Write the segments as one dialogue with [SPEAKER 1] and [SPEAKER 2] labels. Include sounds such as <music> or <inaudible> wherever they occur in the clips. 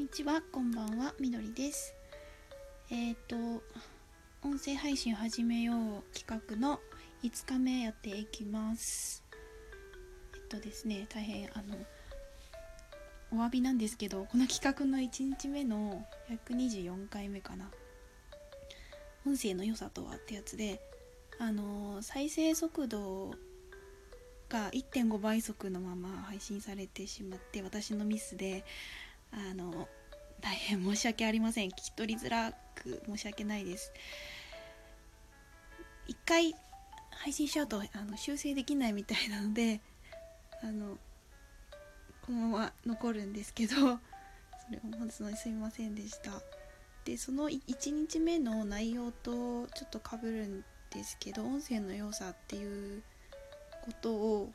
[SPEAKER 1] にちは、こんばんは、みどりです。えっ、と、音声配信を始めよう企画の5日目やっていきます。えっとですね、大変あの、お詫びなんですけど、この企画の1日目の124回目かな。音声の良さとはってやつで、あの、再生速度が1.5倍速のまま配信されてしまって私のミスであの大変申し訳ありません。聞き取りづらく申し訳ないです。一回配信しちゃうとあの修正できないみたいなのであのこのまま残るんですけどそれを本当にすみませんでした。でその1日目の内容とちょっとかぶるんですけど音声の良さっていうことを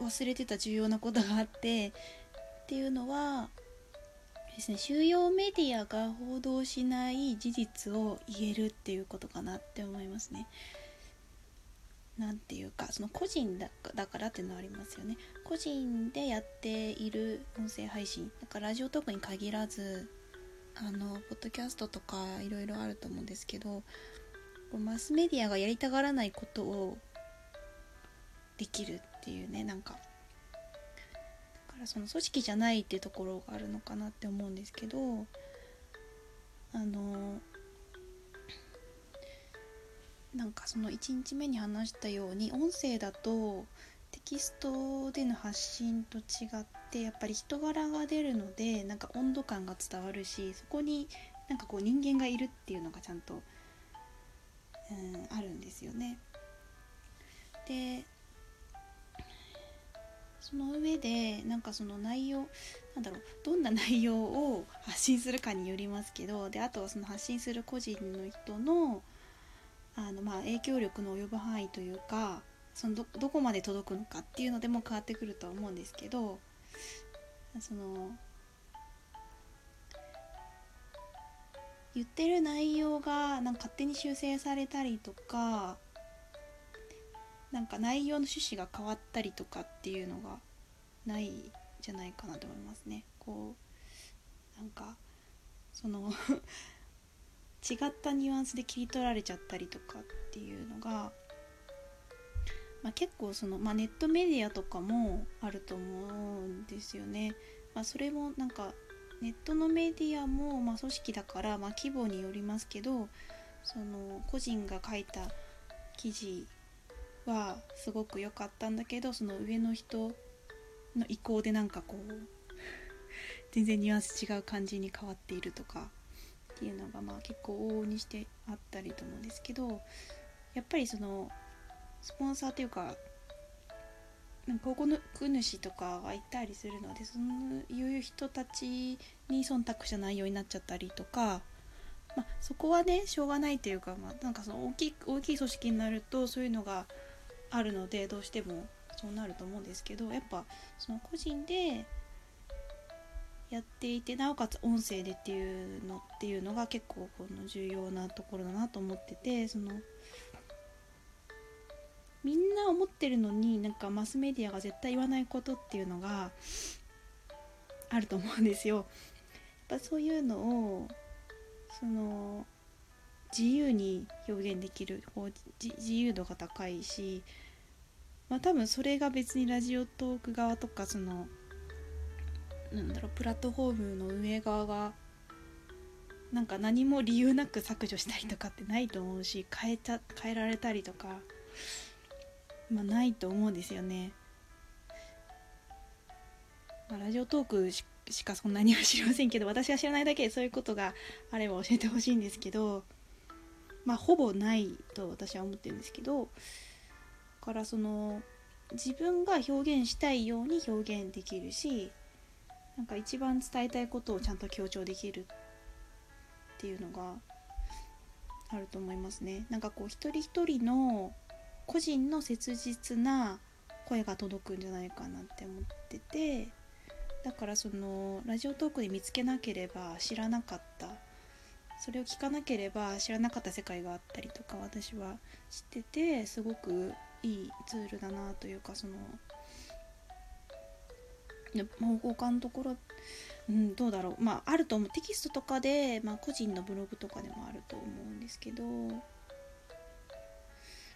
[SPEAKER 1] 忘れてた重要なことがあってっていうのはですね収容メディアが報道しない事実を言えるっていうことかなって思いますね。なんていうかその個人だだからっていうのはありますよね。個人でやっている音声配信だからラジオトークに限らずあのポッドキャストとかいろいろあると思うんですけどマスメディアがやりたがらないことをできるっていうねなんかその組織じゃないっていうところがあるのかなって思うんですけどあのなんかその1日目に話したように音声だとテキストでの発信と違ってやっぱり人柄が出るのでなんか温度感が伝わるしそこになんかこう人間がいるっていうのがちゃんと、うん、あるんですよね。でその上でなんかその内容なんだろうどんな内容を発信するかによりますけどであとはその発信する個人の人のあのまあ影響力の及ぶ範囲というかそのどどこまで届くのかっていうのでも変わってくるとは思うんですけどその言ってる内容がなんか勝手に修正されたりとかなんか内容の趣旨が変わったりとかっていうのがないじゃないかなと思いますね。こうなんかその <laughs> 違ったニュアンスで切り取られちゃったりとかっていうのが、まあ、結構その、まあ、ネットメディアとかもあると思うんですよね。まあ、それもなんかネットのメディアもまあ組織だからまあ規模によりますけどその個人が書いた記事はすごく良かったんだけどその上の人の意向でなんかこう全然ニュアンス違う感じに変わっているとかっていうのがまあ結構往々にしてあったりと思うんですけどやっぱりそのスポンサーというかなんか広告主とかがいたりするのでそういう人たちに忖度した内容になっちゃったりとかまあ、そこはねしょうがないというか、まあ、なんかその大きい大きい組織になるとそういうのがあるのでどうしてもそうなると思うんですけどやっぱその個人でやっていてなおかつ音声でっていうのっていうのが結構この重要なところだなと思っててそのみんな思ってるのになんかマスメディアが絶対言わないことっていうのがあると思うんですよ。やっぱそういうのをその自由に表現できるこう自由度が高いし、まあ、多分それが別にラジオトーク側とかそのなんだろうプラットフォームの運営側がなんか何も理由なく削除したりとかってないと思うし変えた変えられたりとか、まあ、ないと思うんですよね。まあ、ラジオトークししかそんなには知りませんけど私が知らないだけでそういうことがあれば教えてほしいんですけどまあほぼないと私は思ってるんですけどからその自分が表現したいように表現できるしなんか一番伝えたいことをちゃんと強調できるっていうのがあると思いますね。なんかこう一人一人の個人の切実な声が届くんじゃないかなって思ってて。だからそのラジオトークで見つけなければ知らなかったそれを聞かなければ知らなかった世界があったりとか私は知っててすごくいいツールだなというかその方向感のところうん、どうだろう。まああると思う。テキストとかで、まあ、個人のブログとかでもあると思うんですけど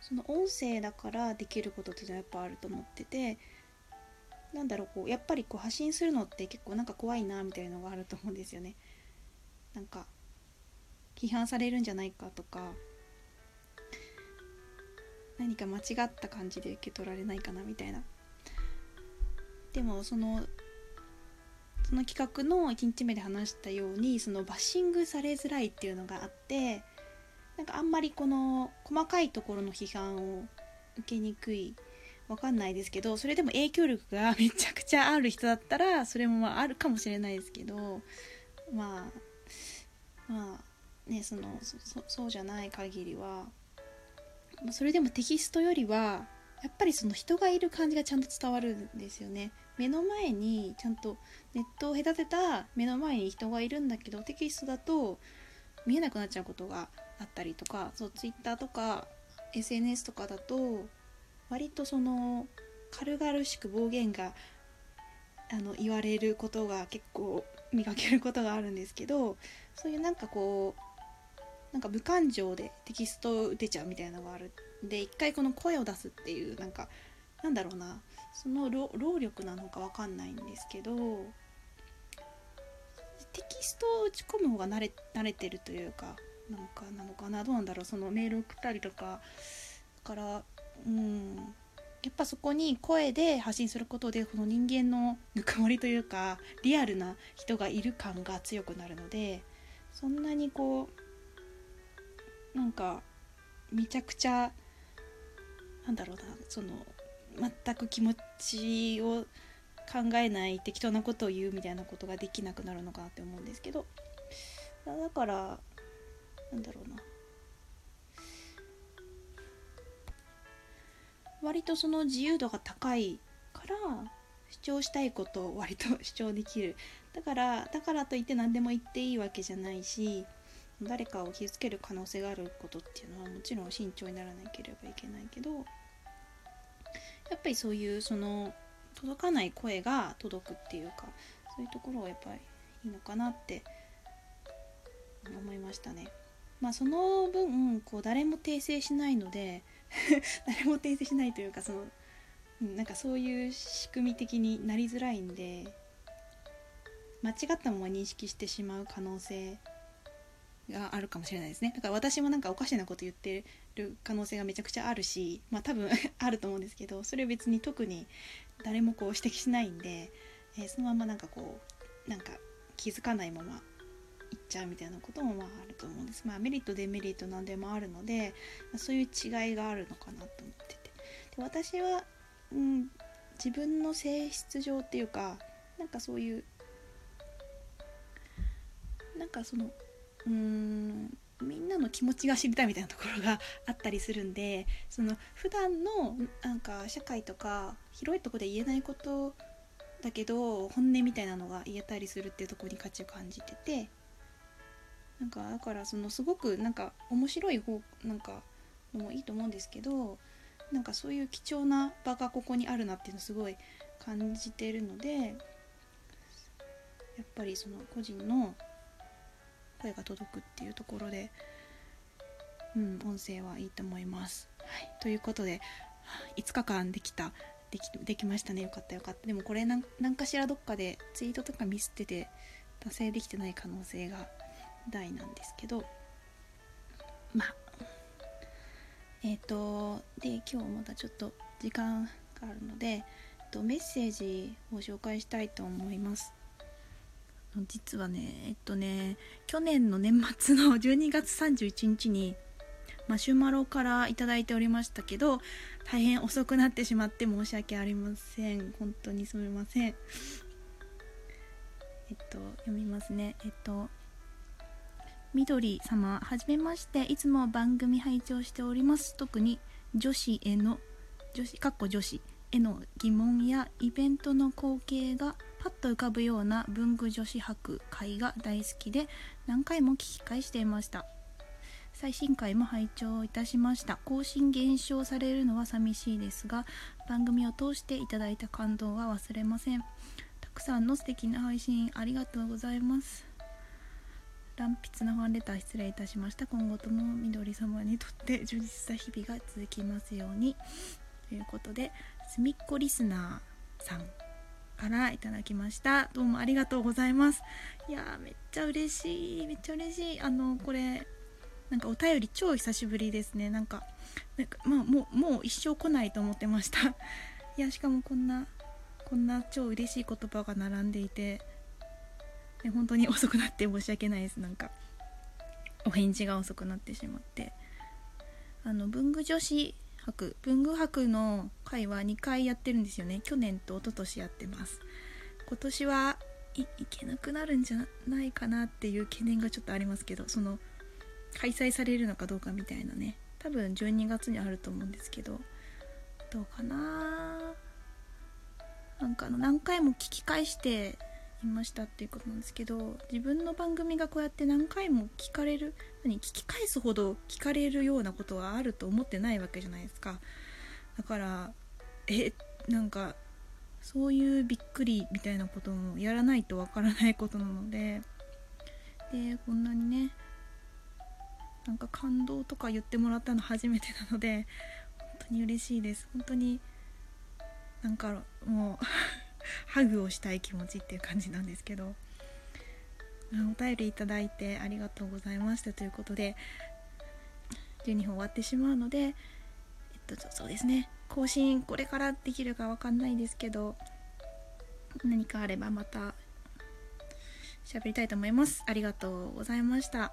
[SPEAKER 1] その音声だからできることってやっぱあると思っててなんだろうこうやっぱりこう発信するのって結構なんか怖いなみたいなのがあると思うんですよね。なんか批判されるんじゃないかとか何か間違った感じで受け取られないかなみたいな。でもそのその企画の1日目で話したようにそのバッシングされづらいっていうのがあってなんかあんまりこの細かいところの批判を受けにくい。わかんないですけどそれでも影響力が <laughs> めちゃくちゃある人だったらそれもまああるかもしれないですけどまあまあねそのそそうじゃない限りはそれでもテキストよりはやっぱりその人がいる感じがちゃんと伝わるんですよね。目の前にちゃんとネットを隔てた目の前に人がいるんだけどテキストだと見えなくなっちゃうことがあったりとかそう Twitter とか SNS とかだと割とその軽々しく暴言があの言われることが結構見かけることがあるんですけどそういうなんかこうなんか無感情でテキストを打てちゃうみたいなのがあるで一回この声を出すっていうなんかなんだろうなその労力なのか分かんないんですけどテキストを打ち込む方が慣れ慣れてるというかなんかなのかなどうなんだろうそのメール送ったりとかからうんやっぱそこに声で発信することでこの人間のぬくもりというかリアルな人がいる感が強くなるのでそんなにこうなんかめちゃくちゃなんだろうなその全く気持ちを考えない適当なことを言うみたいなことができなくなるのかなって思うんですけど。だからなんだろうな。割とその自由度が高いから主張したいことを割と主張できる。だからだからといって何でも言っていいわけじゃないし誰かを傷つける可能性があることっていうのはもちろん慎重にならなければいけないけどやっぱりそういうその届かない声が届くっていうかそういうところがやっぱりいいのかなって思いましたね。まあその分こう誰も訂正しないので <laughs> 誰も訂正しないというかそのなんかそういう仕組み的になりづらいんで間違ったまま認識してしまう可能性があるかもしれないですね。だから私もなんかおかしなこと言ってる可能性がめちゃくちゃあるしまあ多分 <laughs> あると思うんですけどそれ別に特に誰もこう指摘しないんで、えー、そのままなんかこうなんか気づかないままいっちゃうみたいなこともまああると思うんです。まあメリットデメリット何でもあるので、そういう違いがあるのかなと思ってて。で私は、うん、自分の性質上っていうかなんかそういうなんかそのうーんみんなの気持ちが知りたいみたいなところがあったりするんでその普段のなんか社会とか広いとこで言えないことだけど本音みたいなのが言えたりするっていうとこに価値を感じててなんかだからそのすごくなんか面白い方なんかのもいいと思うんですけどなんかそういう貴重な場がここにあるなっていうのすごい感じてるのでやっぱりその個人の声が届くっていうところで、うん、音声はいいと思います。はい、ということで5日間できた。できできましたね。よかったよかった。でもこれ何かしらどっかでツイートとかミスってて達成できてない可能性が大なんですけど。まあ。えっ、ー、とで今日まだちょっと時間があるので、えっと、メッセージを紹介したいと思います。実はねえっとね去年の年末の <laughs> 12月31日にマシュマロから頂いておりましたけど大変遅くなってしまって申し訳ありません。本当にすみません。えっと読みますね。えっとみどり様はじめまして。いつも番組拝聴しております。特に女子への女子かっこ女子への疑問やイベントの光景がパッと浮かぶような文具女子博会が大好きで何回も聞き返していました。最新回も拝聴いたしました。更新減少されるのは寂しいですが番組を通していただいた感動は忘れません。たくさんの素敵な配信ありがとうございます。乱筆なファンレター失礼いたしました。今後ともみどり様にとって充実した日々が続きますように。ということですみっこリスナーさん。からいただきました。どうもありがとうございます。いやめっちゃ嬉しい。めっちゃ嬉しい。あのこれなんかお便り超久しぶりですね。なんかなんかまあもうもう一生来ないと思ってました。<laughs> いやしかもこんなこんな超嬉しい言葉が並んでいて、ね、本当に遅くなって申し訳ないです。なんかお返事が遅くなってしまって。あの文具女子博文具博の会は2回やってるんですよね。去年と一昨年やってます。今年はいけなくなるんじゃないかなっていう懸念がちょっとありますけどその開催されるのかどうかみたいなね。多分12月にあると思うんですけどどうかな？なんかあの何回も聞き返していましたっていうことなんですけど自分の番組がこうやって何回も聞かれる何聞き返すほど聞かれるようなことはあると思ってないわけじゃないですか。だからえなんかそういうびっくりみたいなこともやらないとわからないことなのででこんなにねなんか感動とか言ってもらったの初めてなので本当に嬉しいです。本当になんかもう <laughs> ハグをしたい気持ちっていう感じなんですけど。お便りいただいてありがとうございました。ということで12分終わってしまうのでえっとそうですね。更新これからできるか分かんないですけど何かあればまた喋りたいと思います。ありがとうございました。